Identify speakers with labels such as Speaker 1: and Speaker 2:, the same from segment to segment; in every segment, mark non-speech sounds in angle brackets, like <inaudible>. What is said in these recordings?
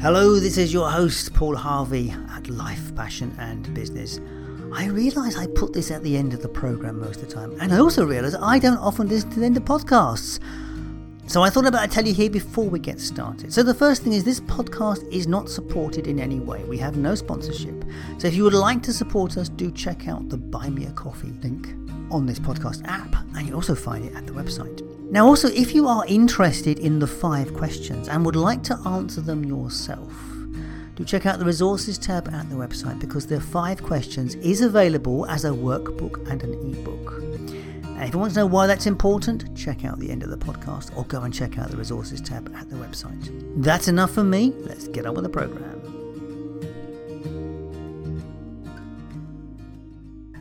Speaker 1: Hello, this is your host, Paul Harvey at Life, Passion and Business. I realise I put this at the end of the programme most of the time, and I also realise I don't often listen to the end of podcasts. So I thought about to tell you here before we get started. So the first thing is this podcast is not supported in any way. We have no sponsorship. So if you would like to support us, do check out the Buy Me a Coffee link on this podcast app, and you'll also find it at the website. Now, also, if you are interested in the five questions and would like to answer them yourself, do check out the resources tab at the website because the five questions is available as a workbook and an ebook. And if you want to know why that's important, check out the end of the podcast or go and check out the resources tab at the website. That's enough for me. Let's get on with the program.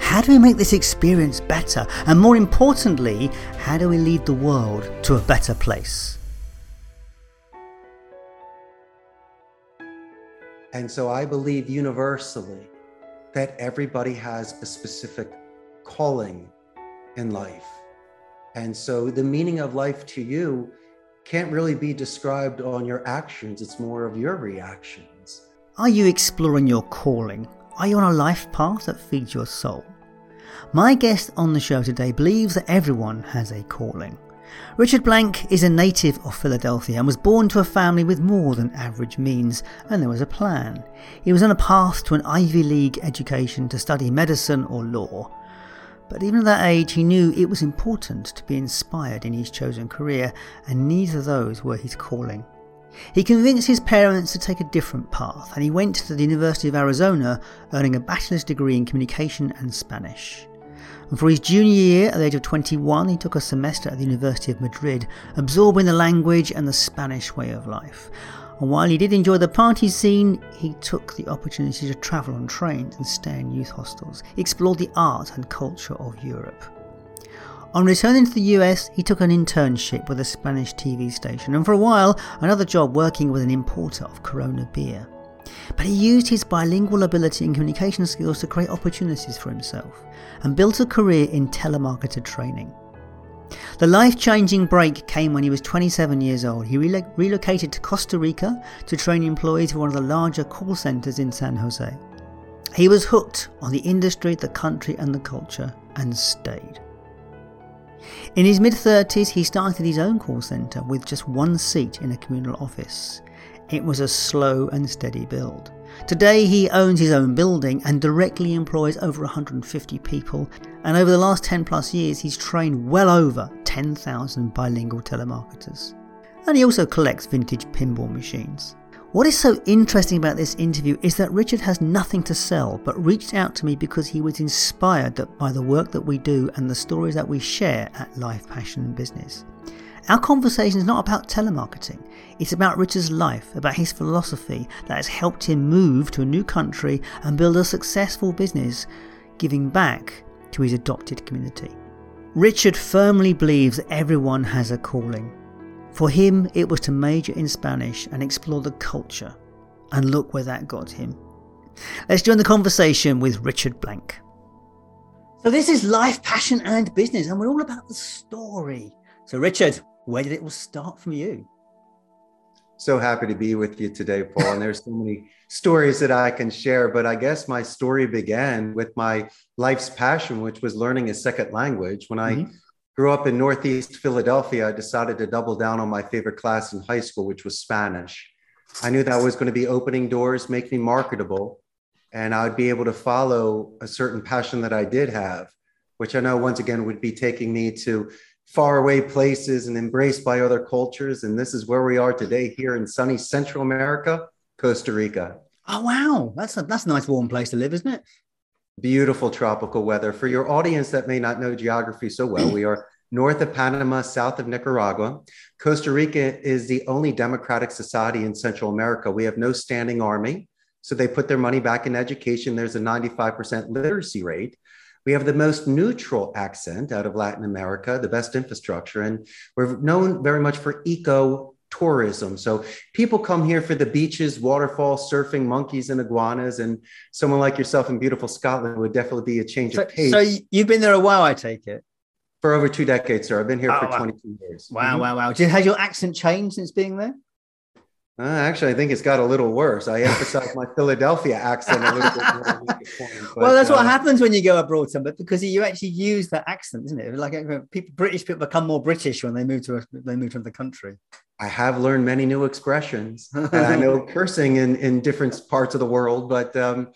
Speaker 1: How do we make this experience better? And more importantly, how do we lead the world to a better place?
Speaker 2: And so I believe universally that everybody has a specific calling in life. And so the meaning of life to you can't really be described on your actions, it's more of your reactions.
Speaker 1: Are you exploring your calling? Are you on a life path that feeds your soul? My guest on the show today believes that everyone has a calling. Richard Blank is a native of Philadelphia and was born to a family with more than average means, and there was a plan. He was on a path to an Ivy League education to study medicine or law. But even at that age, he knew it was important to be inspired in his chosen career, and neither of those were his calling. He convinced his parents to take a different path, and he went to the University of Arizona, earning a bachelor's degree in communication and Spanish. And for his junior year, at the age of 21, he took a semester at the University of Madrid, absorbing the language and the Spanish way of life. And while he did enjoy the party scene, he took the opportunity to travel on trains and stay in youth hostels. He explored the art and culture of Europe. On returning to the US, he took an internship with a Spanish TV station and for a while another job working with an importer of Corona beer. But he used his bilingual ability and communication skills to create opportunities for himself and built a career in telemarketer training. The life changing break came when he was 27 years old. He relocated to Costa Rica to train employees for one of the larger call centres in San Jose. He was hooked on the industry, the country, and the culture and stayed. In his mid 30s, he started his own call centre with just one seat in a communal office. It was a slow and steady build. Today, he owns his own building and directly employs over 150 people. And over the last 10 plus years, he's trained well over 10,000 bilingual telemarketers. And he also collects vintage pinball machines. What is so interesting about this interview is that Richard has nothing to sell but reached out to me because he was inspired by the work that we do and the stories that we share at Life, Passion and Business. Our conversation is not about telemarketing, it's about Richard's life, about his philosophy that has helped him move to a new country and build a successful business, giving back to his adopted community. Richard firmly believes everyone has a calling for him, it was to major in Spanish and explore the culture. And look where that got him. Let's join the conversation with Richard Blank. So, this is life, passion, and business, and we're all about the story. So, Richard, where did it all start from you?
Speaker 2: So happy to be with you today, Paul. And there's so many stories that I can share, but I guess my story began with my life's passion, which was learning a second language. When I mm-hmm grew up in Northeast Philadelphia, I decided to double down on my favorite class in high school, which was Spanish. I knew that was going to be opening doors, make me marketable, and I would be able to follow a certain passion that I did have, which I know once again would be taking me to faraway places and embraced by other cultures. And this is where we are today here in sunny Central America, Costa Rica.
Speaker 1: Oh wow, that's a that's a nice warm place to live, isn't it?
Speaker 2: Beautiful tropical weather. For your audience that may not know geography so well, we are north of Panama, south of Nicaragua. Costa Rica is the only democratic society in Central America. We have no standing army. So they put their money back in education. There's a 95% literacy rate. We have the most neutral accent out of Latin America, the best infrastructure, and we're known very much for eco tourism. So people come here for the beaches, waterfalls, surfing, monkeys, and iguanas. And someone like yourself in beautiful Scotland would definitely be a change
Speaker 1: so,
Speaker 2: of pace.
Speaker 1: So you've been there a while, I take it.
Speaker 2: For over two decades, sir. I've been here
Speaker 1: Oh,
Speaker 2: for
Speaker 1: wow.
Speaker 2: 22 years.
Speaker 1: Wow,
Speaker 2: Mhm.
Speaker 1: wow, wow. Has your accent changed since being there?
Speaker 2: Uh, actually, I think it's got a little worse. I emphasize my Philadelphia accent a little bit more. to make a point, <laughs>
Speaker 1: well,
Speaker 2: but,
Speaker 1: that's what
Speaker 2: uh,
Speaker 1: happens when you go abroad, some, but because you actually use that accent, isn't it? Like people, British people become more British when they move to a, they move to the country.
Speaker 2: I have learned many new expressions, <laughs> and I know <laughs> cursing in, in different parts of the world. But um,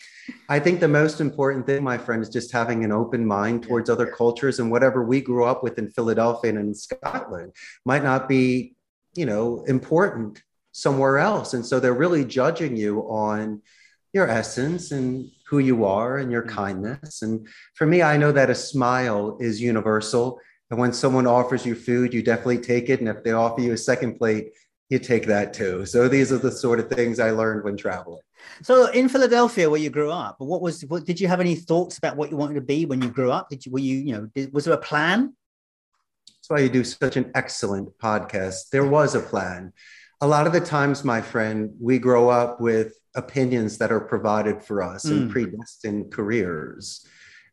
Speaker 2: I think the most important thing, my friend, is just having an open mind towards other cultures, and whatever we grew up with in Philadelphia and in Scotland might not be, you know, important somewhere else. And so they're really judging you on your essence and who you are and your
Speaker 1: Mm.
Speaker 2: kindness. And for me, I know that a smile is universal. And when someone offers you food, you definitely take it. And if they offer you a second plate, you take that too. So these are the sort of things I learned when traveling.
Speaker 1: So in Philadelphia, where you grew up, what was what did you have any thoughts about what you wanted to be when you grew up? Did you were you you know did, was there a plan?
Speaker 2: That's why you do such an excellent podcast. There was a plan. A lot of the times, my friend, we grow up with opinions that are provided for us and
Speaker 1: Mm.
Speaker 2: predestined careers.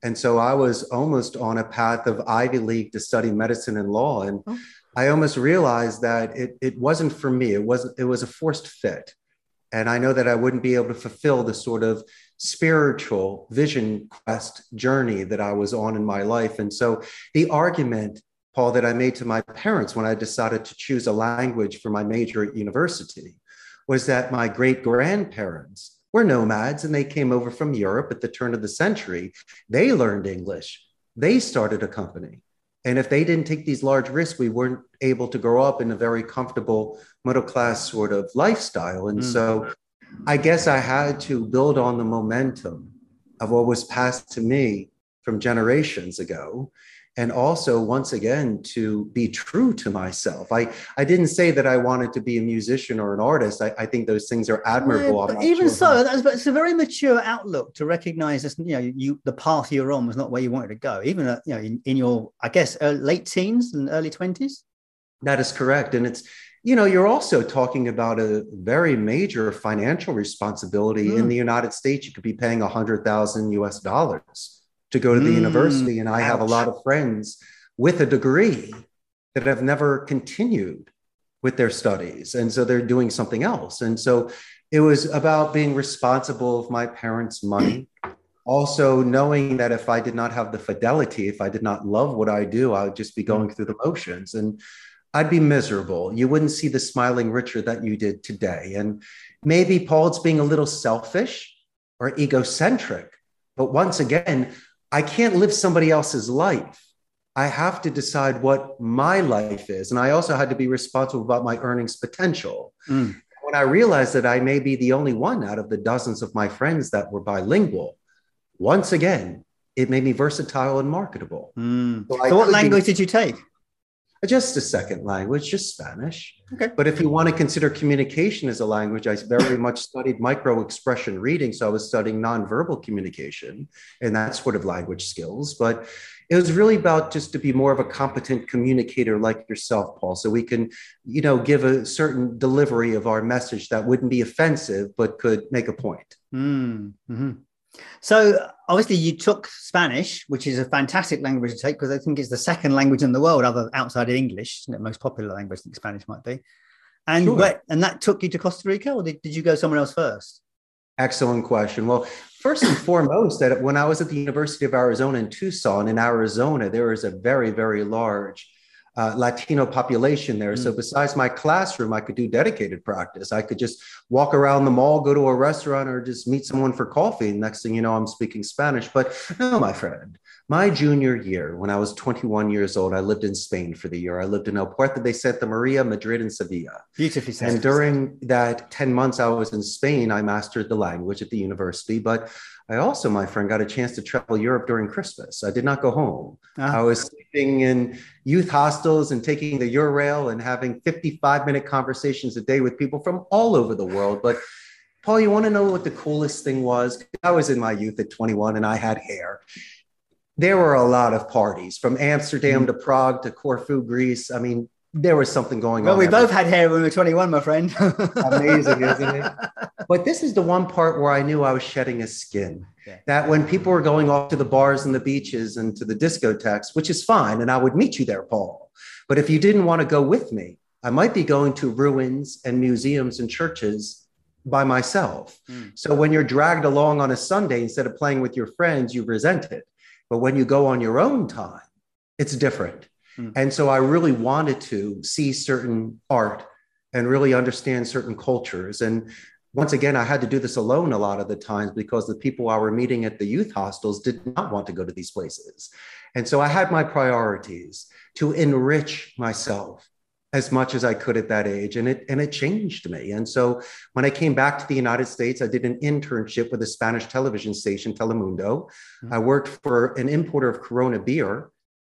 Speaker 2: And so I was almost on a path of Ivy League to study medicine and law. And
Speaker 1: Oh.
Speaker 2: I almost realized that it, it wasn't for me. It wasn't, it was a forced fit. And I know that I wouldn't be able to fulfill the sort of spiritual vision quest journey that I was on in my life. And so the argument, Paul, that I made to my parents when I decided to choose a language for my major at university was that my great grandparents were nomads and they came over from Europe at the turn of the century. They learned English, they started a company. And if they didn't take these large risks, we weren't able to grow up in a very comfortable middle class sort of lifestyle. And
Speaker 1: Mm.
Speaker 2: so I guess I had to build on the momentum of what was passed to me from generations ago. And also, once again, to be true to myself. I, I didn't say that I wanted to be a musician or an artist. I, I think those things are admirable.
Speaker 1: Yeah, but even
Speaker 2: sure
Speaker 1: so, that's, but it's a very mature outlook to recognize this. You know, you the path you're on was not where you wanted to go. Even uh, you know, in, in your I guess uh, late teens and early twenties.
Speaker 2: That is correct. And it's, you know, you're also talking about a very major financial responsibility in
Speaker 1: Mm.
Speaker 2: the United States. You could be paying a hundred thousand US dollars to go to the
Speaker 1: Mm,
Speaker 2: university. And I have a lot of friends with a degree that have never continued with their studies. And so they're doing something else. And so it was about being responsible of my parents' money. <clears throat> Also, knowing that if I did not have the fidelity, if I did not love what I do, I would just be going through the motions. And I'd be miserable. You wouldn't see the smiling Richard that you did today. And maybe Paul's being a little selfish or egocentric. But once again, I can't live somebody else's life. I have to decide what my life is. And I also had to be responsible about my earnings potential.
Speaker 1: Mm.
Speaker 2: When I realized that I may be the only one out of the dozens of my friends that were bilingual, once again, it made me versatile and marketable.
Speaker 1: Mm.
Speaker 2: So
Speaker 1: So, what
Speaker 2: could be-
Speaker 1: language did you take?
Speaker 2: Just a second language, just Spanish.
Speaker 1: Okay.
Speaker 2: But if you want to consider communication as a language, I very much studied micro expression reading. So I was studying nonverbal communication and that sort of language skills. But it was really about just to be more of a competent communicator like yourself, Paul. So we can, you know, give a certain delivery of our message that wouldn't be offensive, but could make a point.
Speaker 1: Mm. So obviously you took Spanish, which is a fantastic language to take because I think it's the second language in the world, other outside of English, isn't it? Most popular language, I think Spanish might be. And
Speaker 2: Sure.
Speaker 1: where, and that took you to Costa Rica, or did, did you go somewhere else first?
Speaker 2: Excellent question. Well, first and foremost, that when I was at the University of Arizona in Tucson, in Arizona, there is a very, very large uh, Latino population there. So
Speaker 1: Mm.
Speaker 2: besides my classroom, I could do dedicated practice. I could just walk around the mall, go to a restaurant, or just meet someone for coffee. And next thing you know, I'm speaking Spanish. But no, my friend, my junior year, when I was 21 years old, I lived in Spain for the year. I lived in El Puerto de Santa Maria, Madrid, and Sevilla.
Speaker 1: Beautifully said.
Speaker 2: And during that 10 months I was in Spain, I mastered the language at the university. But I also, my friend, got a chance to travel Europe during Christmas. I did not go home.
Speaker 1: Ah.
Speaker 2: I was sleeping in youth hostels and taking the Eurail and having 55 minute conversations a day with people from all over the world. But Paul, you want to know what the coolest thing was? I was in my youth at 21 and I had hair. There were a lot of parties from Amsterdam mm. to Prague to Corfu, Greece. I mean, there was something going
Speaker 1: well,
Speaker 2: on.
Speaker 1: Well, we both had hair when we were 21, my friend. <laughs>
Speaker 2: Amazing, isn't it? But this is the one part where I knew I was shedding a skin. Yeah. That when people were going off to the bars and the beaches and to the discotheques, which is fine, and I would meet you there, Paul. But if you didn't want to go with me, I might be going to ruins and museums and churches by myself. Mm. So when you're dragged along on a Sunday instead of playing with your friends, you resent it. But when you go on your own time, it's different. Mm. And so I really wanted to see certain art and really understand certain cultures. And once again, I had to do this alone a lot of the times because the people I were meeting at the youth hostels did not want to go to these places. And so I had my priorities to enrich myself as much as I could at that age. And it, and it changed me. And so when I came back to the United States, I did an internship with a Spanish television station, Telemundo. Mm-hmm. I worked for an importer of Corona beer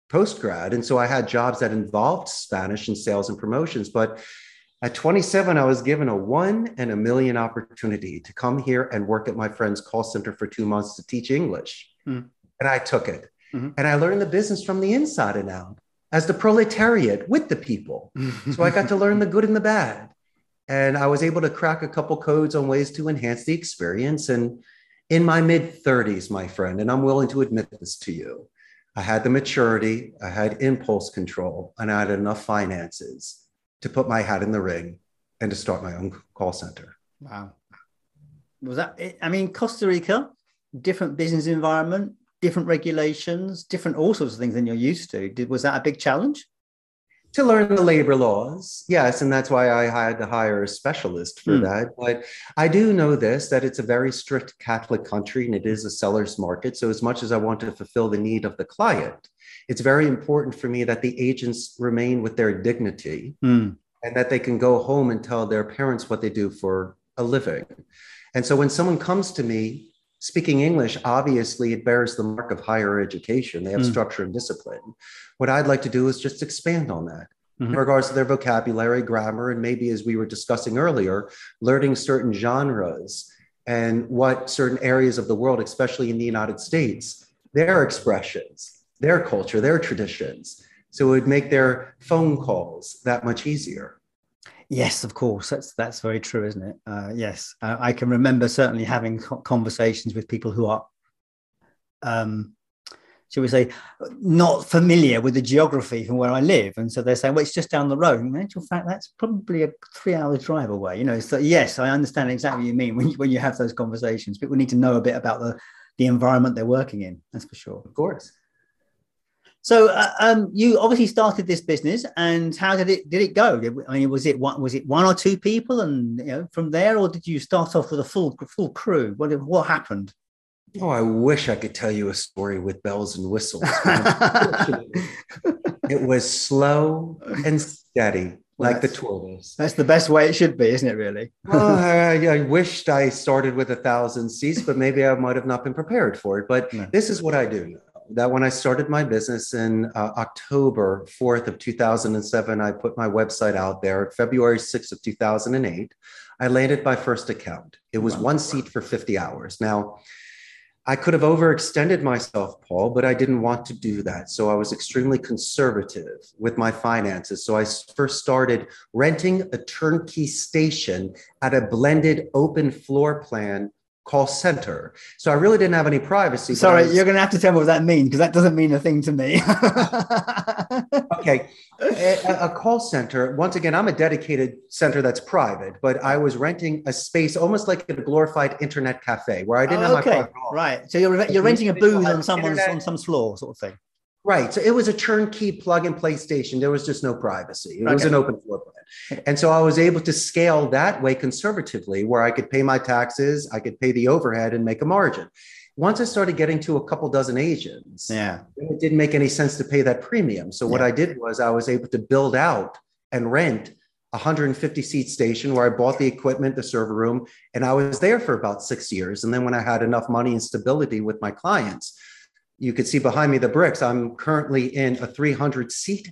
Speaker 2: post grad. And so I had jobs that involved Spanish and sales and promotions. But at 27, I was given a one and a million opportunity to come here and work at my friend's call center for two months to teach English. Mm-hmm. And I took it. Mm-hmm. And I learned the business from the inside and out as the proletariat with the people. <laughs> so I got to learn the good and the bad. And I was able to crack a couple codes on ways to enhance the experience. And in my mid 30s, my friend, and I'm willing to admit this to you, I had the maturity, I had impulse control, and I had enough finances to put my hat in the ring and to start my own call center.
Speaker 1: Wow. Was that, I mean, Costa Rica, different business environment, different regulations, different all sorts of things than you're used to. Did, was that a big challenge?
Speaker 2: To learn the labor laws yes and that's why i had to hire a specialist for mm. that but i do know this that it's a very strict catholic country and it is a seller's market so as much as i want to fulfill the need of the client it's very important for me that the agents remain with their dignity mm. and that they can go home and tell their parents what they do for a living and so when someone comes to me speaking English, obviously, it bears the mark of higher education. They have mm. structure and discipline. What I'd like to do is just expand on that. Mm-hmm. In regards to their vocabulary, grammar, and maybe as we were discussing earlier, learning certain genres and what certain areas of the world, especially in the United States, their expressions, their culture, their traditions. So it would make their phone calls that much easier.
Speaker 1: Yes, of course. That's that's very true, isn't it? Uh, yes, uh, I can remember certainly having conversations with people who are, um, shall we say, not familiar with the geography from where I live, and so they're saying, "Well, it's just down the road." in actual fact, that's probably a three-hour drive away. You know, so yes, I understand exactly what you mean when you, when you have those conversations. People need to know a bit about the the environment they're working in. That's for sure.
Speaker 2: Of course.
Speaker 1: So uh, um, you obviously started this business, and how did it did it go? I mean, was it one was it one or two people, and you know from there, or did you start off with a full full crew? What what happened?
Speaker 2: Oh, I wish I could tell you a story with bells and whistles. <laughs> it was slow and steady, well, like the tortoise.
Speaker 1: That's the best way it should be, isn't it? Really.
Speaker 2: well, <laughs> I, I, wished I started with a thousand seats, but maybe I might have not been prepared for it. But no. this is what I do that when I started my business in uh, October 4th of 2007, I put my website out there. February 6th of 2008, I landed my first account. It was one seat for 50 hours. Now, I could have overextended myself, Paul, but I didn't want to do that. So I was extremely conservative with my finances. So I first started renting a turnkey station at a blended open floor plan call center. So I really didn't have any privacy.
Speaker 1: Sorry,
Speaker 2: was...
Speaker 1: you're going to have to tell me what that means because that doesn't mean a thing to me. <laughs>
Speaker 2: okay. A, a, call center, once again, I'm a dedicated center that's private, but I was renting a space almost like a glorified internet cafe where I didn't oh, have okay. my private
Speaker 1: Right. So you're, you're renting a booth on someone's internet. on some floor sort of thing.
Speaker 2: Right. So it was a turnkey plug and play station. There was just no privacy. It okay. was an open floor plan. And so I was able to scale that way conservatively where I could pay my taxes, I could pay the overhead and make a margin. Once I started getting to a couple dozen agents,
Speaker 1: yeah,
Speaker 2: it didn't make any sense to pay that premium. So what yeah. I did was I was able to build out and rent a 150 seat station where I bought the equipment, the server room, and I was there for about six years. And then when I had enough money and stability with my clients, you could see behind me the bricks. I'm currently in a 300 seat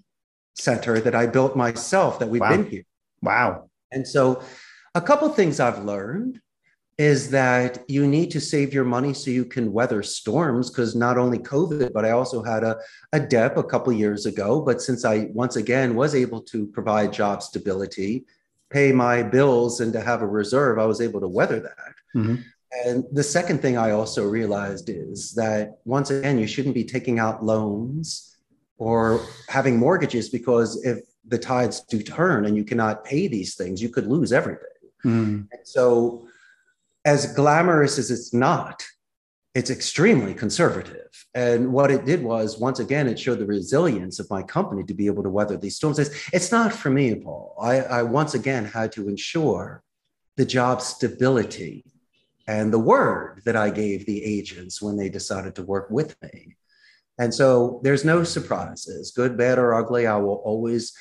Speaker 2: center that I built myself that we've wow. been here.
Speaker 1: Wow.
Speaker 2: And so a couple things I've learned. is that you need to save your money so you can weather storms because not only covid but i also had a, a dep a couple years ago but since i once again was able to provide job stability pay my bills and to have a reserve i was able to weather that mm-hmm. And the second thing i also realized is that once again you shouldn't be taking out loans or having mortgages because if the tides do turn and you cannot pay these things you could lose everything mm. so as glamorous as it's not, it's extremely conservative. And what it did was, once again, it showed the resilience of my company to be able to weather these storms. It's, it's not for me, Paul. I, I once again had to ensure the job stability and the word that I gave the agents when they decided to work with me. And so there's no surprises, good, bad, or ugly. I will always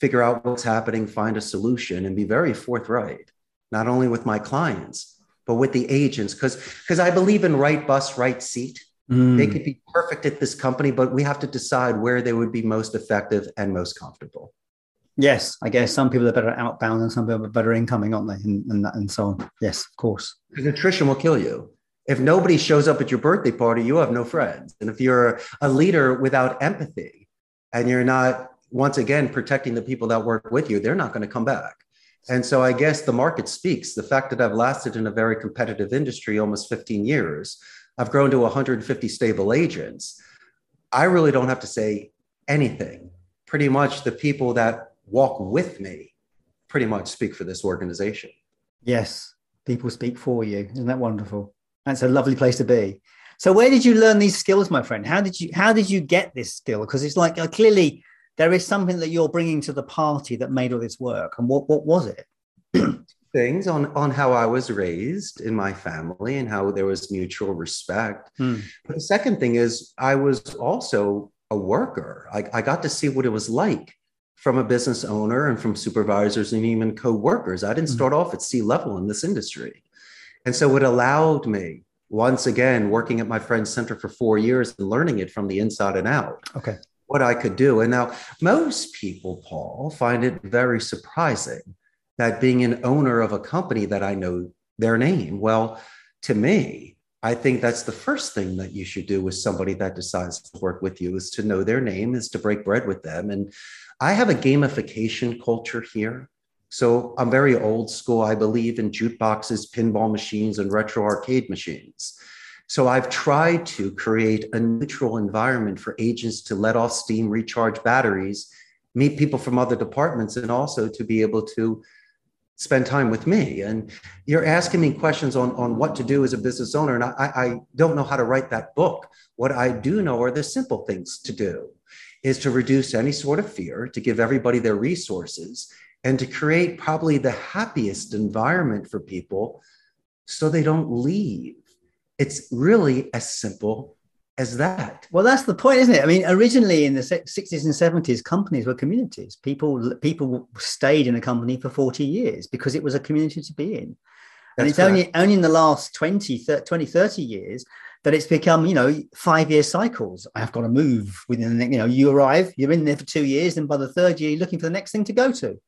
Speaker 2: figure out what's happening, find a solution, and be very forthright, not only with my clients, but with the agents because because i believe in right bus right seat mm. they could be perfect at this company but we have to decide where they would be most effective and most comfortable
Speaker 1: yes i guess some people are better outbound and some people are better incoming aren't they and, and, and so on yes of course
Speaker 2: because attrition will kill you if nobody shows up at your birthday party you have no friends and if you're a leader without empathy and you're not once again protecting the people that work with you they're not going to come back and so I guess the market speaks. The fact that I've lasted in a very competitive industry almost 15 years, I've grown to 150 stable agents. I really don't have to say anything. Pretty much the people that walk with me pretty much speak for this organization.
Speaker 1: Yes, people speak for you. Isn't that wonderful? That's a lovely place to be. So where did you learn these skills, my friend? How did you how did you get this skill? Because it's like uh, clearly there is something that you're bringing to the party that made all this work. And what, what was it? <clears throat>
Speaker 2: Things on, on how I was raised in my family and how there was mutual respect. Hmm. But the second thing is, I was also a worker. I, I got to see what it was like from a business owner and from supervisors and even co-workers. I didn't hmm. start off at C level in this industry. And so it allowed me once again working at my friend's center for four years and learning it from the inside and out.
Speaker 1: Okay
Speaker 2: what I could do. And now, most people, Paul, find it very surprising that being an owner of a company that I know their name. Well, to me, I think that's the first thing that you should do with somebody that decides to work with you is to know their name, is to break bread with them. And I have a gamification culture here. So I'm very old school. I believe in jukeboxes, pinball machines, and retro arcade machines. So I've tried to create a neutral environment for agents to let off steam, recharge batteries, meet people from other departments, and also to be able to spend time with me. And you're asking me questions on, on what to do as a business owner. And I, I don't know how to write that book. What I do know are the simple things to do is to reduce any sort of fear, to give everybody their resources, and to create probably the happiest environment for people so they don't leave it's really as simple as that.
Speaker 1: Well, that's the point, isn't it? I mean, originally in the 60s and 70s, companies were communities. People people stayed in a company for 40 years because it was a community to be in. And that's it's correct. only only in the last 20, 30, 20, 30 years that it's become, you know, five year cycles. I've got to move within the, you know, you arrive, you're in there for two years, and by the third year, you're looking for the next thing to go to.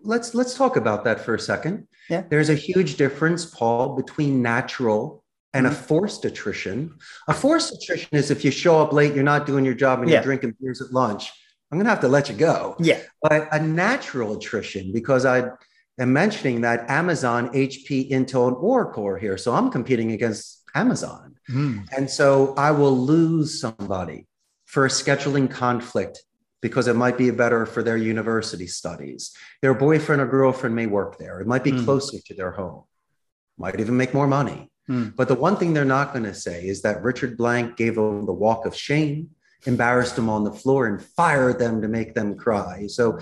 Speaker 2: Let's let's talk about that for a second.
Speaker 1: Yeah.
Speaker 2: There's a huge difference, Paul, between natural and a mm-hmm. forced attrition. A forced attrition is if you show up late, you're not doing your job, and yeah. you're drinking beers at lunch. I'm going to have to let you go.
Speaker 1: Yeah.
Speaker 2: But a natural attrition, because I am mentioning that Amazon, HP, Intel, and Oracle are here. So I'm competing against Amazon. Mm. And so I will lose somebody for a scheduling conflict because it might be better for their university studies. Their boyfriend or girlfriend may work there. It might be mm. closer to their home, might even make more money. Mm. But the one thing they're not going to say is that Richard Blank gave them the walk of shame, embarrassed them on the floor, and fired them to make them cry. So,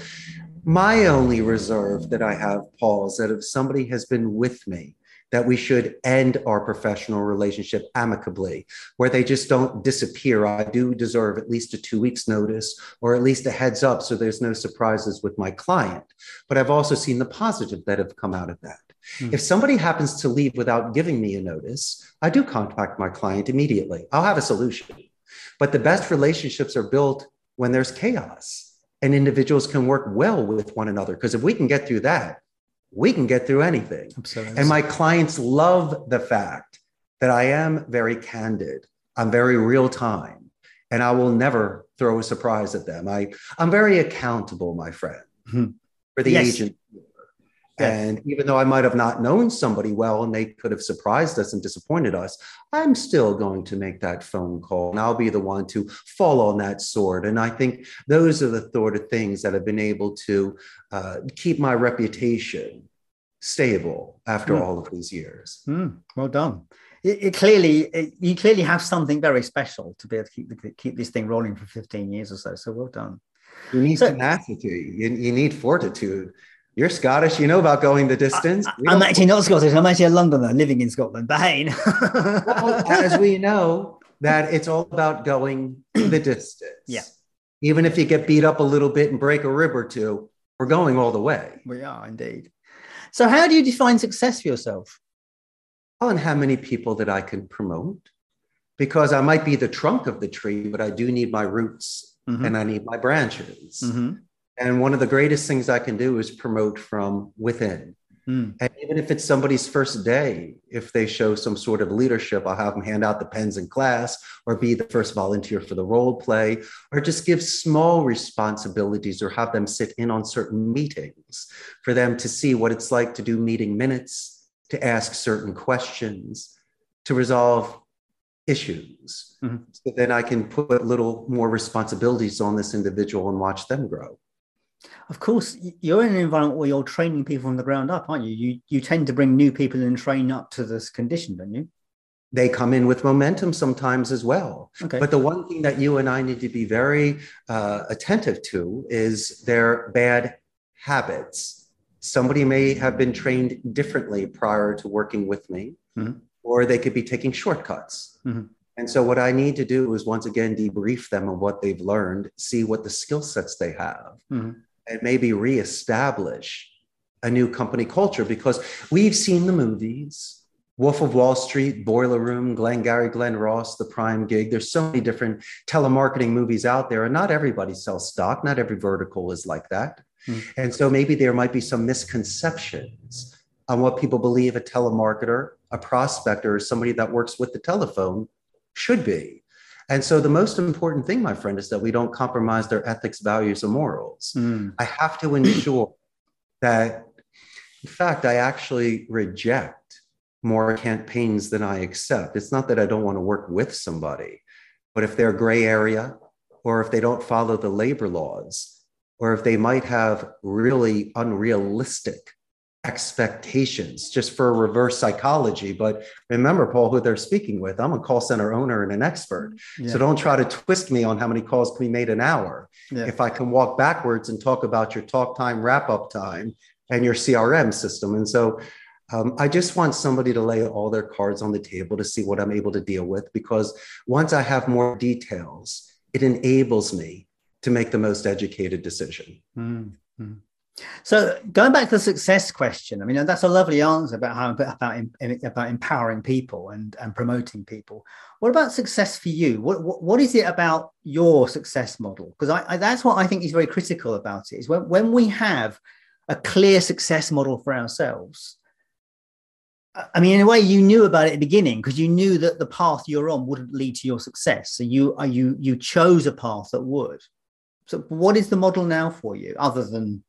Speaker 2: my only reserve that I have, Paul, is that if somebody has been with me, that we should end our professional relationship amicably, where they just don't disappear. I do deserve at least a two weeks notice or at least a heads up so there's no surprises with my client. But I've also seen the positive that have come out of that. Hmm. If somebody happens to leave without giving me a notice, I do contact my client immediately. I'll have a solution. But the best relationships are built when there's chaos and individuals can work well with one another. Because if we can get through that, we can get through anything.
Speaker 1: Absolutely.
Speaker 2: And my clients love the fact that I am very candid. I'm very real time and I will never throw a surprise at them. I, I'm very accountable, my friend,
Speaker 1: Mhm.
Speaker 2: for the
Speaker 1: Yes.
Speaker 2: agent.
Speaker 1: Yes.
Speaker 2: And even though I might have not known somebody well and they could have surprised us and disappointed us, I'm still going to make that phone call and I'll be the one to fall on that sword. And I think those are the sort of things that have been able to uh, keep my reputation stable after
Speaker 1: Mm.
Speaker 2: all of these years.
Speaker 1: Mm, well done. It, it clearly, it, you clearly have something very special to be able to keep the, keep this thing rolling for 15 years or so. So well done.
Speaker 2: You need
Speaker 1: So-
Speaker 2: tenacity, you, you need fortitude. You're Scottish, you know about going the distance. We
Speaker 1: I'm actually not Scottish. I'm actually a Londoner living in Scotland. But hey,
Speaker 2: well, as we know, that it's all about going the distance.
Speaker 1: Yeah.
Speaker 2: Even if you get beat up a little bit and break a rib or two, we're going all the way.
Speaker 1: we are indeed. So, how do you define success for yourself?
Speaker 2: Well, and how many people that I can promote? Because I might be the trunk of the tree, but I do need my roots
Speaker 1: Mhm.
Speaker 2: and I need my branches.
Speaker 1: Mhm.
Speaker 2: And one of the greatest things I can do is promote from within.
Speaker 1: Mm.
Speaker 2: And even if it's somebody's first day, if they show some sort of leadership, I'll have them hand out the pens in class or be the first volunteer for the role play or just give small responsibilities or have them sit in on certain meetings for them to see what it's like to do meeting minutes, to ask certain questions, to resolve issues.
Speaker 1: Mhm.
Speaker 2: So then I can put little more responsibilities on this individual and watch them grow.
Speaker 1: Of course, you're in an environment where you're training people from the ground up, aren't you? You you tend to bring new people and train up to this condition, don't you?
Speaker 2: They come in with momentum sometimes as well.
Speaker 1: Okay.
Speaker 2: But the one thing that you and I need to be very uh, attentive to is their bad habits. Somebody may have been trained differently prior to working with me,
Speaker 1: Mhm.
Speaker 2: or they could be taking shortcuts.
Speaker 1: Mhm.
Speaker 2: And so, what I need to do is once again debrief them on what they've learned, see what the skill sets they have,
Speaker 1: Mhm.
Speaker 2: And maybe reestablish a new company culture because we've seen the movies Wolf of Wall Street, Boiler Room, Glengarry Glen Ross, The Prime Gig. There's so many different telemarketing movies out there, and not everybody sells stock. Not every vertical is like that.
Speaker 1: Hmm.
Speaker 2: And so maybe there might be some misconceptions on what people believe a telemarketer, a prospector, or somebody that works with the telephone should be. And so the most important thing, my friend, is that we don't compromise their ethics, values, and morals.
Speaker 1: Mm.
Speaker 2: I have to ensure that, in fact, I actually reject more campaigns than I accept. It's not that I don't want to work with somebody, but if they're gray area, or if they don't follow the labor laws, or if they might have really unrealistic expectations just for reverse psychology. But remember, Paul, who they're speaking with, I'm a call center owner and an expert.
Speaker 1: Yeah.
Speaker 2: So don't try to twist me on how many calls can be made an hour
Speaker 1: yeah.
Speaker 2: if I can walk backwards and talk about your talk time, wrap up time, and your CRM system. And so um, I just want somebody to lay all their cards on the table to see what I'm able to deal with because once I have more details, it enables me to make the most educated decision.
Speaker 1: Mm, mm. So going back to the success question, I mean that's a lovely answer about how about about empowering people and and promoting people. What about success for you? What what, what is it about your success model? Because I, I that's what I think is very critical about it. Is when when we have a clear success model for ourselves. I mean, in a way, you knew about it at the beginning because you knew that the path you're on wouldn't lead to your success. So you uh, you you chose a path that would. So, what is the model now for you, other than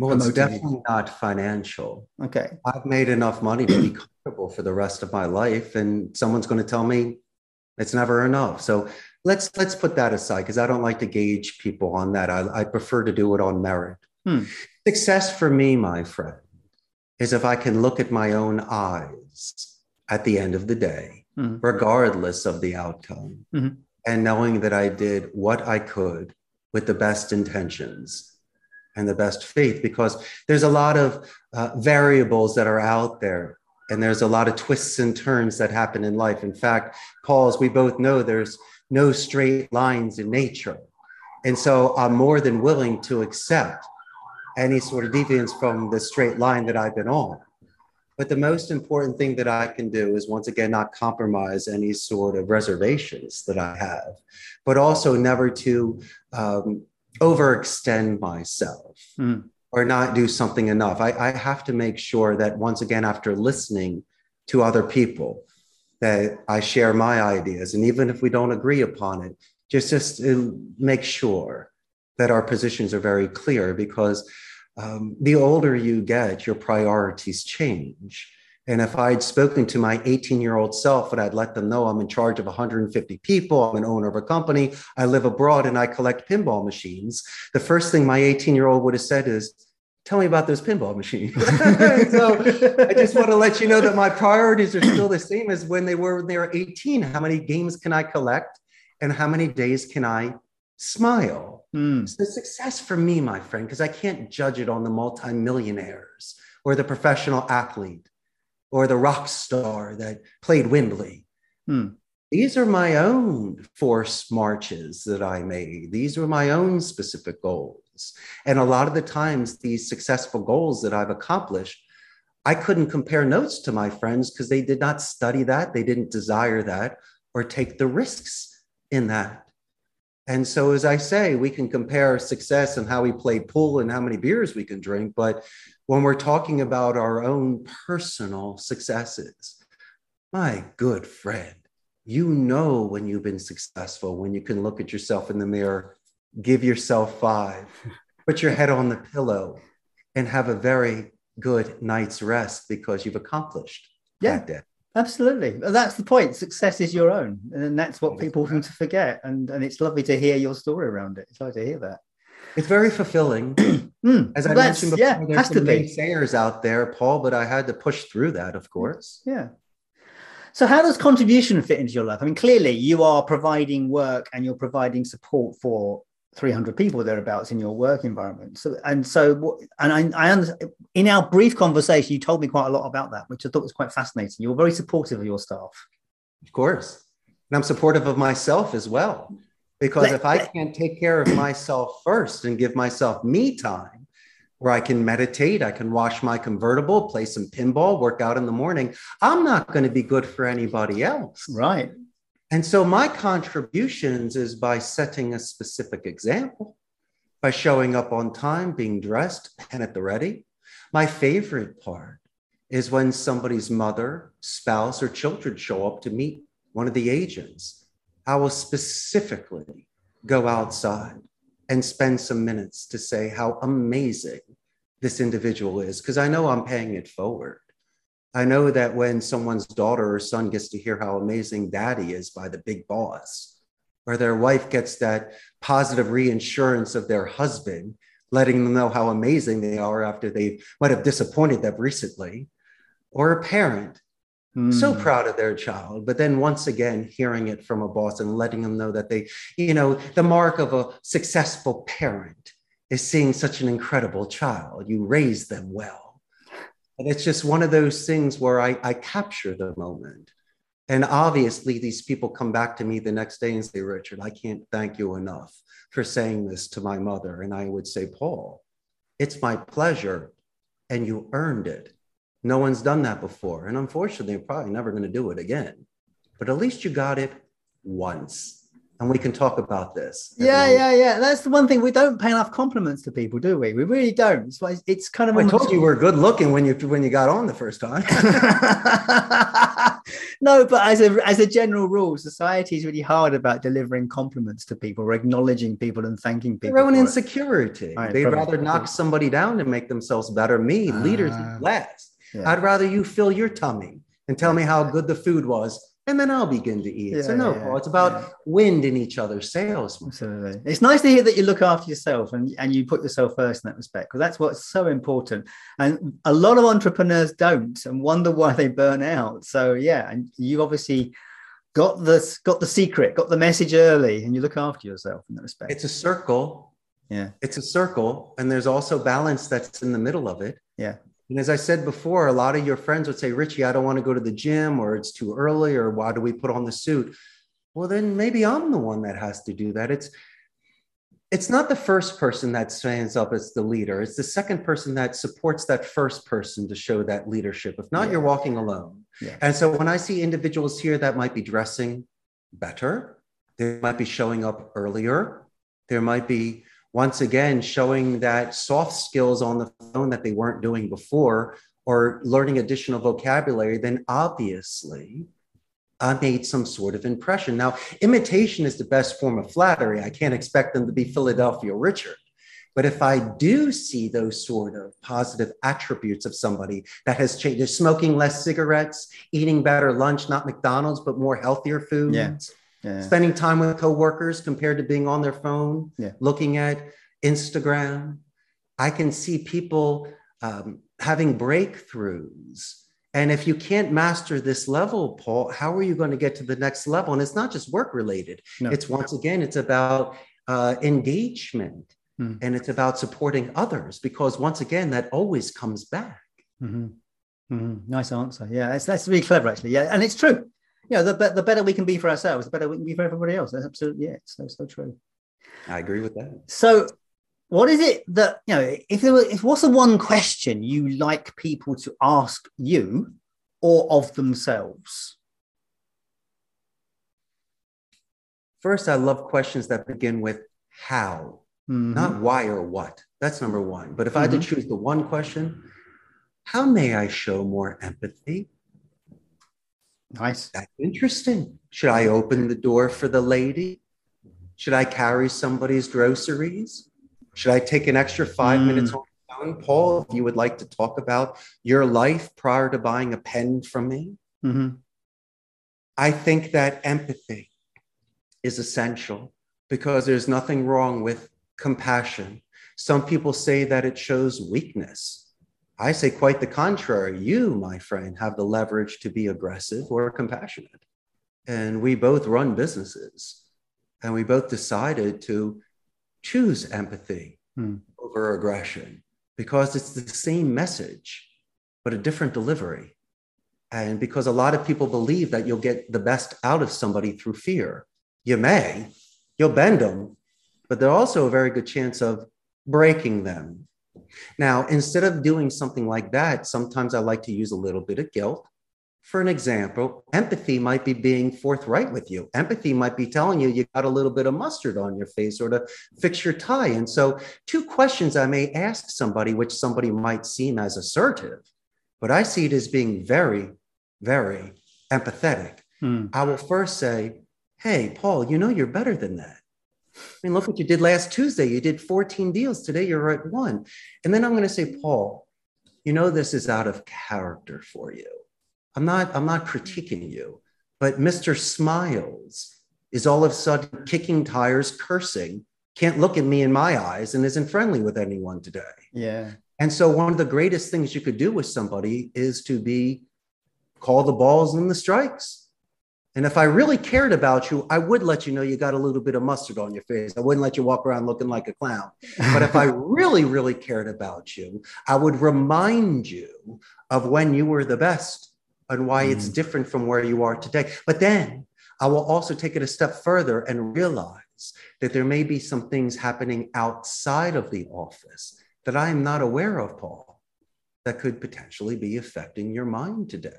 Speaker 2: Well, it's definitely not financial.
Speaker 1: okay?
Speaker 2: I've made enough money to be <clears throat> comfortable for the rest of my life, and someone's going to tell me it's never enough. So let's let's put that aside because I don't like to gauge people on that. I, I prefer to do it on merit.
Speaker 1: Hmm.
Speaker 2: Success for me, my friend, is if I can look at my own eyes at the end of the day,
Speaker 1: Mhm.
Speaker 2: regardless of the outcome,
Speaker 1: Mhm.
Speaker 2: and knowing that I did what I could with the best intentions and the best faith, because there's a lot of uh, variables that are out there. And there's a lot of twists and turns that happen in life. In fact, Paul, as we both know, there's no straight lines in nature. And so I'm more than willing to accept any sort of deviance from the straight line that I've been on. But the most important thing that I can do is once again not compromise any sort of reservations that I have, but also never to um, overextend myself.
Speaker 1: Mm.
Speaker 2: or not do something enough. I, I have to make sure that once again, after listening to other people, that I share my ideas. And even if we don't agree upon it, just, just make sure that our positions are very clear because um, the older you get, your priorities change. And if I'd spoken to my 18 year old self and I'd let them know I'm in charge of 150 people, I'm an owner of a company, I live abroad and I collect pinball machines, the first thing my 18 year old would have said is, Tell me about those pinball machines. <laughs> so I just want to let you know that my priorities are still the same as when they were when they were 18. How many games can I collect? And how many days can I smile? Mm. So success for me, my friend, because I can't judge it on the multimillionaires or the professional athlete or the rock star that played Wembley. Hmm. These are my own force marches that I made. These were my own specific goals. And a lot of the times, these successful goals that I've accomplished, I couldn't compare notes to my friends because they did not study that, they didn't desire that, or take the risks in that. And so, as I say, we can compare success and how we play pool and how many beers we can drink. But when we're talking about our own personal successes, my good friend, you know when you've been successful, when you can look at yourself in the mirror, give yourself five, <laughs> put your head on the pillow, and have a very good night's rest because you've accomplished yeah. that day.
Speaker 1: Absolutely. That's the point. Success is your own. And that's what people seem to forget. And, and it's lovely to hear your story around it. It's lovely to hear that.
Speaker 2: It's very fulfilling. <clears throat> mm, As I mentioned before, yeah, there's some naysayers out there, Paul, but I had to push through that, of course.
Speaker 1: Yeah. So, how does contribution fit into your life? I mean, clearly you are providing work and you're providing support for 300 people thereabouts in your work environment. So, and so, and I, I understand in our brief conversation, you told me quite a lot about that, which I thought was quite fascinating. You were very supportive of your staff.
Speaker 2: Of course. And I'm supportive of myself as well. Because if I can't take care of myself first and give myself me time, where I can meditate, I can wash my convertible, play some pinball, work out in the morning, I'm not going to be good for anybody else.
Speaker 1: Right.
Speaker 2: And so my contributions is by setting a specific example, by showing up on time, being dressed, and at the ready. My favorite part is when somebody's mother, spouse, or children show up to meet one of the agents. I will specifically go outside and spend some minutes to say how amazing this individual is, because I know I'm paying it forward. I know that when someone's daughter or son gets to hear how amazing daddy is by the big boss, or their wife gets that positive reinsurance of their husband, letting them know how amazing they are after they might have disappointed them recently, or a parent mm. so hmm. proud of their child, but then once again hearing it from a boss and letting them know that they, you know, the mark of a successful parent is seeing such an incredible child. You raise them well and it's just one of those things where I, I capture the moment. And obviously, these people come back to me the next day and say, Richard, I can't thank you enough for saying this to my mother. And I would say, Paul, it's my pleasure. And you earned it. No one's done that before. And unfortunately, they're probably never going to do it again. But at least you got it once and we can talk about this.
Speaker 1: Yeah, yeah, yeah. That's the one thing we don't pay enough compliments to people, do we? We really don't. It's, it's kind of.
Speaker 2: I told you we're good looking when you when you got on the first time. <laughs>
Speaker 1: no, but as a as a general rule, society is really hard about delivering compliments to people, or acknowledging people and thanking people.
Speaker 2: Their own insecurity. Right, They'd rather knock somebody down to make themselves better. Me, uh, leaders, less. Yeah. I'd rather you fill your tummy and tell me how good the food was and then I'll begin to eat. Yeah, so no, yeah, it's about yeah. wind in each other's sails.
Speaker 1: Absolutely. It's nice to hear that you look after yourself and, and you put yourself first in that respect, because that's what's so important. And a lot of entrepreneurs don't and wonder why they burn out. So yeah, and you obviously got the got the secret, got the message early, and you look after yourself in that respect.
Speaker 2: It's a circle.
Speaker 1: Yeah.
Speaker 2: It's a circle. And there's also balance that's in the middle of it.
Speaker 1: Yeah.
Speaker 2: And as I said before, a lot of your friends would say, Richie, I don't want to go to the gym or it's too early or why do we put on the suit? Well, then maybe I'm the one that has to do that. It's it's not the first person that stands up as the leader. It's the second person that supports that first person to show that leadership. If not, yeah. you're walking alone. Yeah. And so when I see individuals here that might be dressing better, they might be showing up earlier, there might be once again showing that soft skills on the phone that they weren't doing before or learning additional vocabulary, then obviously I made some sort of impression. Now, imitation is the best form of flattery. I can't expect them to be Philadelphia Richard. But if I do see those sort of positive attributes of somebody that has changed, they're smoking less cigarettes, eating better lunch, not McDonald's, but more healthier foods,
Speaker 1: yeah. Yeah.
Speaker 2: spending time with coworkers compared to being on their phone,
Speaker 1: yeah.
Speaker 2: looking at Instagram. I can see people um, having breakthroughs. And if you can't master this level, Paul, how are you going to get to the next level? And it's not just work related. No. It's once again, it's about uh, engagement mm. and it's about supporting others because once again, that always comes back.
Speaker 1: Mm-hmm. Mm-hmm. Nice answer. Yeah, that's, that's really clever, actually. Yeah, and it's true. You know, the, the better we can be for ourselves, the better we can be for everybody else. That's absolutely, yeah, so, so true.
Speaker 2: I agree with that.
Speaker 1: So, what is it that you know? If there were, if what's the one question you like people to ask you or of themselves?
Speaker 2: First, I love questions that begin with how, mm-hmm. not why or what. That's number one. But if mm-hmm. I had to mm-hmm. choose the one question, how may I show more empathy?
Speaker 1: Nice.
Speaker 2: That's interesting. Should I open the door for the lady? Should I carry somebody's groceries? Should I take an extra five mm. minutes on the phone? Paul, if you would like to talk about your life prior to buying a pen from me, mm-hmm. I think that empathy is essential because there's nothing wrong with compassion. Some people say that it shows weakness. I say quite the contrary. You, my friend, have the leverage to be aggressive or compassionate. And we both run businesses and we both decided to choose empathy hmm. over aggression because it's the same message, but a different delivery. And because a lot of people believe that you'll get the best out of somebody through fear. You may, you'll bend them, but there's also a very good chance of breaking them now, instead of doing something like that, sometimes I like to use a little bit of guilt. For an example, empathy might be being forthright with you. Empathy might be telling you you got a little bit of mustard on your face or to fix your tie. And so, two questions I may ask somebody, which somebody might seem as assertive, but I see it as being very, very empathetic. Hmm. I will first say, Hey, Paul, you know you're better than that. I mean, look what you did last Tuesday. You did 14 deals. Today you're at one. And then I'm going to say, Paul, you know this is out of character for you. I'm not, I'm not critiquing you, but Mr. Smiles is all of a sudden kicking tires, cursing, can't look at me in my eyes, and isn't friendly with anyone today.
Speaker 1: Yeah.
Speaker 2: And so one of the greatest things you could do with somebody is to be call the balls and the strikes. And if I really cared about you, I would let you know you got a little bit of mustard on your face. I wouldn't let you walk around looking like a clown. But if I <laughs> really, really cared about you, I would remind you of when you were the best and why mm. it's different from where you are today. But then I will also take it a step further and realize that there may be some things happening outside of the office that I am not aware of, Paul, that could potentially be affecting your mind today.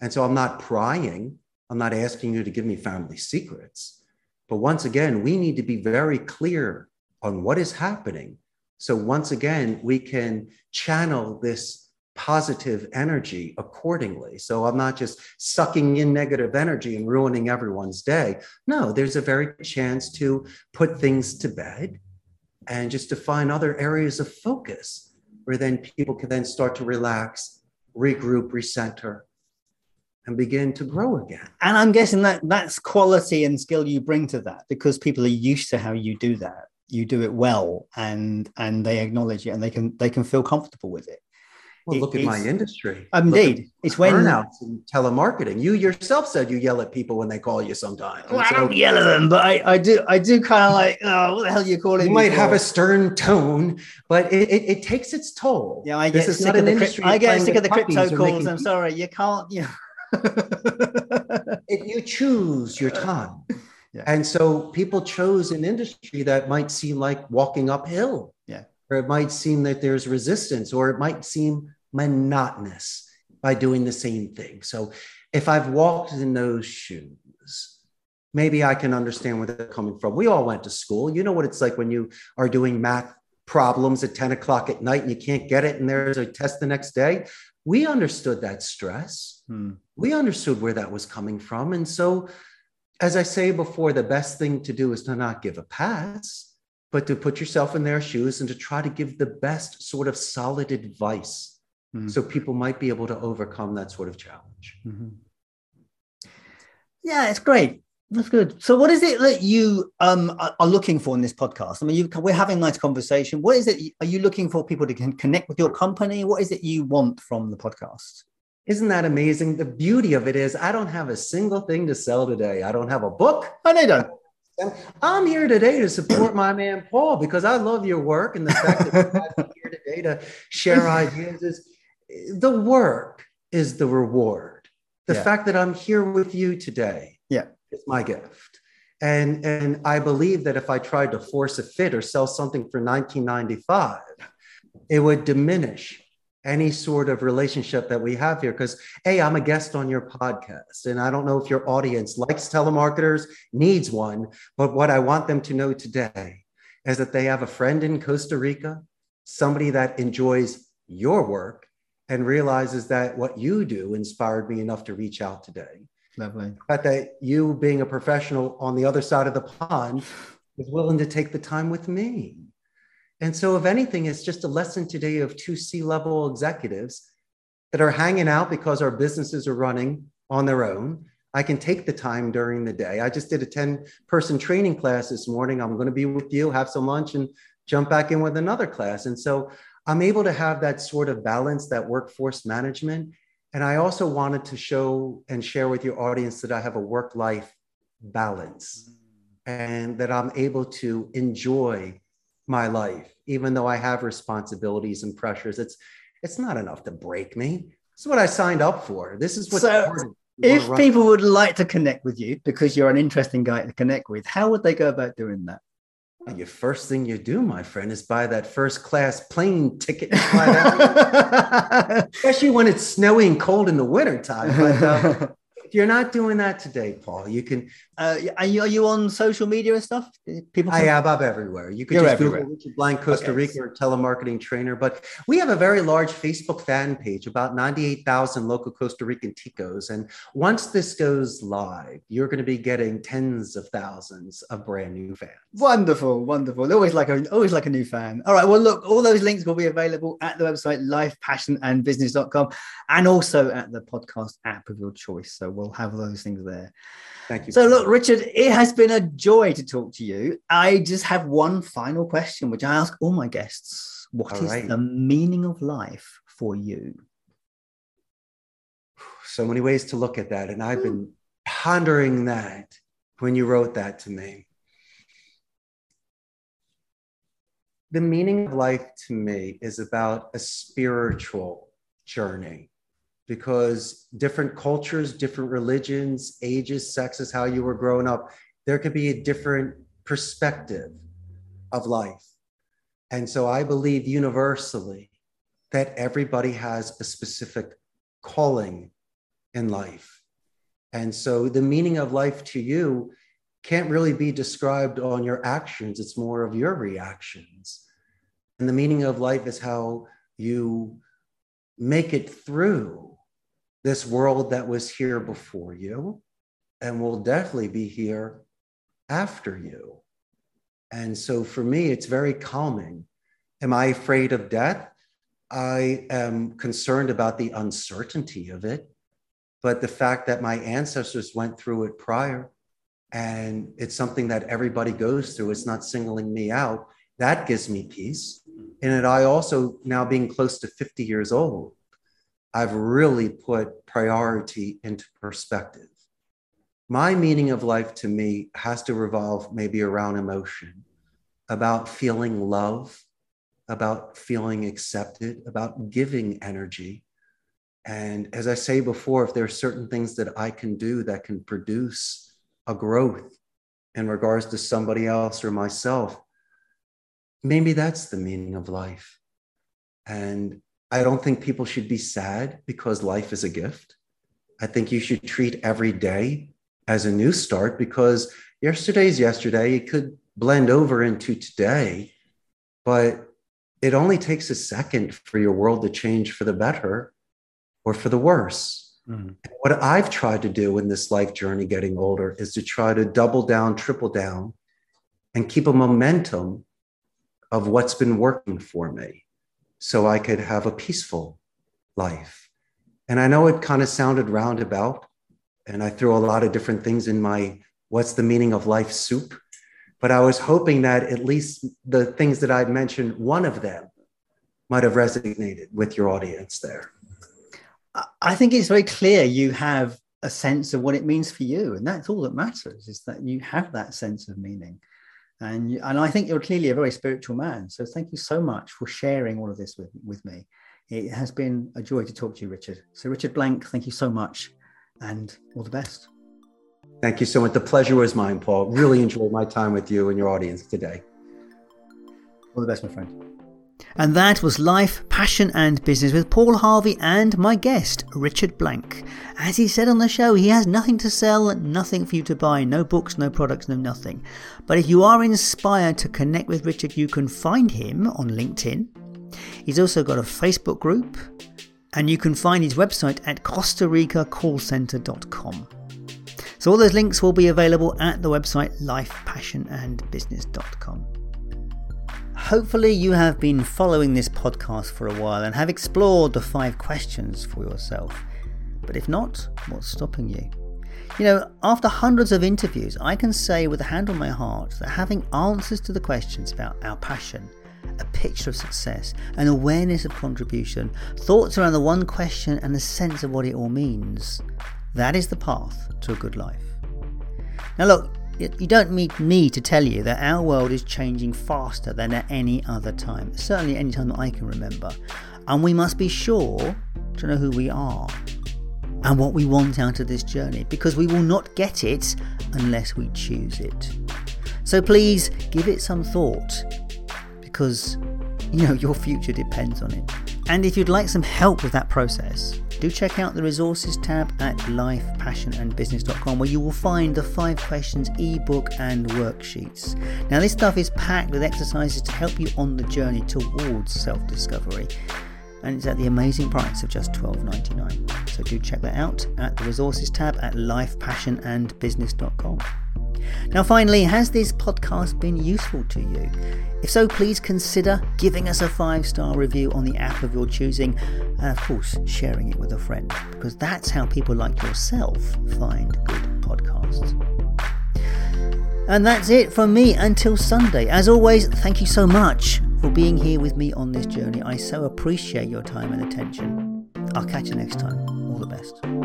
Speaker 2: And so I'm not prying I'm not asking you to give me family secrets. But once again, we need to be very clear on what is happening. So once again, we can channel this positive energy accordingly. So I'm not just sucking in negative energy and ruining everyone's day. No, there's a very chance to put things to bed and just to find other areas of focus where then people can then start to relax, regroup, recenter, and begin to grow again.
Speaker 1: And I'm guessing that that's quality and skill you bring to that because people are used to how you do that. You do it well, and and they acknowledge it, and they can they can feel comfortable with it.
Speaker 2: Well, it, look at my industry.
Speaker 1: Indeed, it's when
Speaker 2: burnouts in telemarketing. You yourself said you yell at people when they call you sometimes.
Speaker 1: Well, so, I don't yell at them, but I, I do I do kind of like, oh, what the hell are you calling?
Speaker 2: You might for? have a stern tone, but it, it, it, takes its toll.
Speaker 1: Yeah, I get sick of the crypt- I get sick of the crypto calls. I'm sorry, you can't. You know, <laughs>
Speaker 2: it, you choose your time. Yeah. And so people chose an industry that might seem like walking uphill.
Speaker 1: Yeah.
Speaker 2: Or it might seem that there's resistance, or it might seem monotonous by doing the same thing. So if I've walked in those shoes, maybe I can understand where they're coming from. We all went to school. You know what it's like when you are doing math problems at 10 o'clock at night and you can't get it and there's a test the next day. We understood that stress. Hmm. We understood where that was coming from. And so, as I say before, the best thing to do is to not give a pass, but to put yourself in their shoes and to try to give the best sort of solid advice hmm. so people might be able to overcome that sort of challenge. Mm-hmm.
Speaker 1: Yeah, it's great. That's good. So, what is it that you um, are looking for in this podcast? I mean, you, we're having a nice conversation. What is it? Are you looking for people to connect with your company? What is it you want from the podcast?
Speaker 2: Isn't that amazing? The beauty of it is, I don't have a single thing to sell today. I don't have a book.
Speaker 1: Oh, I know, don't.
Speaker 2: I'm here today to support my man Paul because I love your work and the fact that I'm here today to share <laughs> ideas is the work is the reward. The yeah. fact that I'm here with you today
Speaker 1: yeah
Speaker 2: it's my gift. And, and I believe that if I tried to force a fit or sell something for 1995, it would diminish any sort of relationship that we have here. Because, hey, I'm a guest on your podcast, and I don't know if your audience likes telemarketers, needs one, but what I want them to know today is that they have a friend in Costa Rica, somebody that enjoys your work and realizes that what you do inspired me enough to reach out today.
Speaker 1: Lovely.
Speaker 2: But that you, being a professional on the other side of the pond, is willing to take the time with me. And so, if anything, it's just a lesson today of two C level executives that are hanging out because our businesses are running on their own. I can take the time during the day. I just did a 10 person training class this morning. I'm going to be with you, have some lunch, and jump back in with another class. And so, I'm able to have that sort of balance, that workforce management. And I also wanted to show and share with your audience that I have a work life balance mm. and that I'm able to enjoy my life, even though I have responsibilities and pressures. It's, it's not enough to break me. This is what I signed up for. This is what.
Speaker 1: So, if people would like to connect with you because you're an interesting guy to connect with, how would they go about doing that?
Speaker 2: Your first thing you do, my friend, is buy that first class plane ticket. <laughs> Especially when it's snowy and cold in the wintertime. But uh, <laughs> if you're not doing that today, Paul, you can.
Speaker 1: Uh, are, you, are you on social media and stuff?
Speaker 2: People. Can... I am. I'm everywhere. You could You're just everywhere. Google Richard Blank Costa okay. Rica or telemarketing trainer. But we have a very large Facebook fan page, about 98,000 local Costa Rican ticos. And once this goes live, you're going to be getting tens of thousands of brand new fans.
Speaker 1: Wonderful, wonderful. Always like a always like a new fan. All right. Well, look, all those links will be available at the website lifepassionandbusiness.com and also at the podcast app of your choice. So we'll have those things there.
Speaker 2: Thank you.
Speaker 1: So, look, Richard, it has been a joy to talk to you. I just have one final question, which I ask all my guests What all is right. the meaning of life for you?
Speaker 2: So many ways to look at that. And I've been hmm. pondering that when you wrote that to me. The meaning of life to me is about a spiritual journey because different cultures, different religions, ages, sexes, how you were growing up, there could be a different perspective of life. And so I believe universally that everybody has a specific calling in life. And so the meaning of life to you can't really be described on your actions, it's more of your reactions. And the meaning of life is how you make it through this world that was here before you and will definitely be here after you. And so for me, it's very calming. Am I afraid of death? I am concerned about the uncertainty of it, but the fact that my ancestors went through it prior and it's something that everybody goes through, it's not singling me out, that gives me peace. And I also, now being close to 50 years old, I've really put priority into perspective. My meaning of life to me has to revolve maybe around emotion, about feeling love, about feeling accepted, about giving energy. And as I say before, if there are certain things that I can do that can produce a growth in regards to somebody else or myself, maybe that's the meaning of life. And I don't think people should be sad because life is a gift. I think you should treat every day as a new start because yesterday's yesterday. It could blend over into today, but it only takes a second for your world to change for the better or for the worse. Mm-hmm. What I've tried to do in this life journey getting older is to try to double down, triple down, and keep a momentum of what's been working for me so I could have a peaceful life. And I know it kind of sounded roundabout, and I threw a lot of different things in my what's the meaning of life soup. But I was hoping that at least the things that I'd mentioned, one of them might have resonated with your audience there.
Speaker 1: I think it's very clear you have a sense of what it means for you. And that's all that matters is that you have that sense of meaning. And, you, and I think you're clearly a very spiritual man. So thank you so much for sharing all of this with, with me. It has been a joy to talk to you, Richard. So, Richard Blank, thank you so much and all the best.
Speaker 2: Thank you so much. The pleasure was mine, Paul. Really enjoyed my time with you and your audience today.
Speaker 1: All the best, my friend. And that was Life, Passion and Business with Paul Harvey and my guest, Richard Blank. As he said on the show, he has nothing to sell, nothing for you to buy, no books, no products, no nothing. But if you are inspired to connect with Richard, you can find him on LinkedIn. He's also got a Facebook group, and you can find his website at Costa Rica callcenter.com. So all those links will be available at the website lifepassionandbusiness.com. Hopefully, you have been following this podcast for a while and have explored the five questions for yourself. But if not, what's stopping you? You know, after hundreds of interviews, I can say with a hand on my heart that having answers to the questions about our passion, a picture of success, an awareness of contribution, thoughts around the one question, and a sense of what it all means that is the path to a good life. Now, look, you don't need me to tell you that our world is changing faster than at any other time, certainly any time that I can remember. And we must be sure to know who we are and what we want out of this journey because we will not get it unless we choose it. So please give it some thought because you know your future depends on it. And if you'd like some help with that process, do check out the resources tab at lifepassionandbusiness.com where you will find the five questions ebook and worksheets. Now, this stuff is packed with exercises to help you on the journey towards self discovery. And it's at the amazing price of just $12.99. So do check that out at the resources tab at lifepassionandbusiness.com. Now, finally, has this podcast been useful to you? If so, please consider giving us a five star review on the app of your choosing, and of course, sharing it with a friend, because that's how people like yourself find good podcasts. And that's it from me until Sunday. As always, thank you so much for being here with me on this journey. I so appreciate your time and attention. I'll catch you next time. All the best.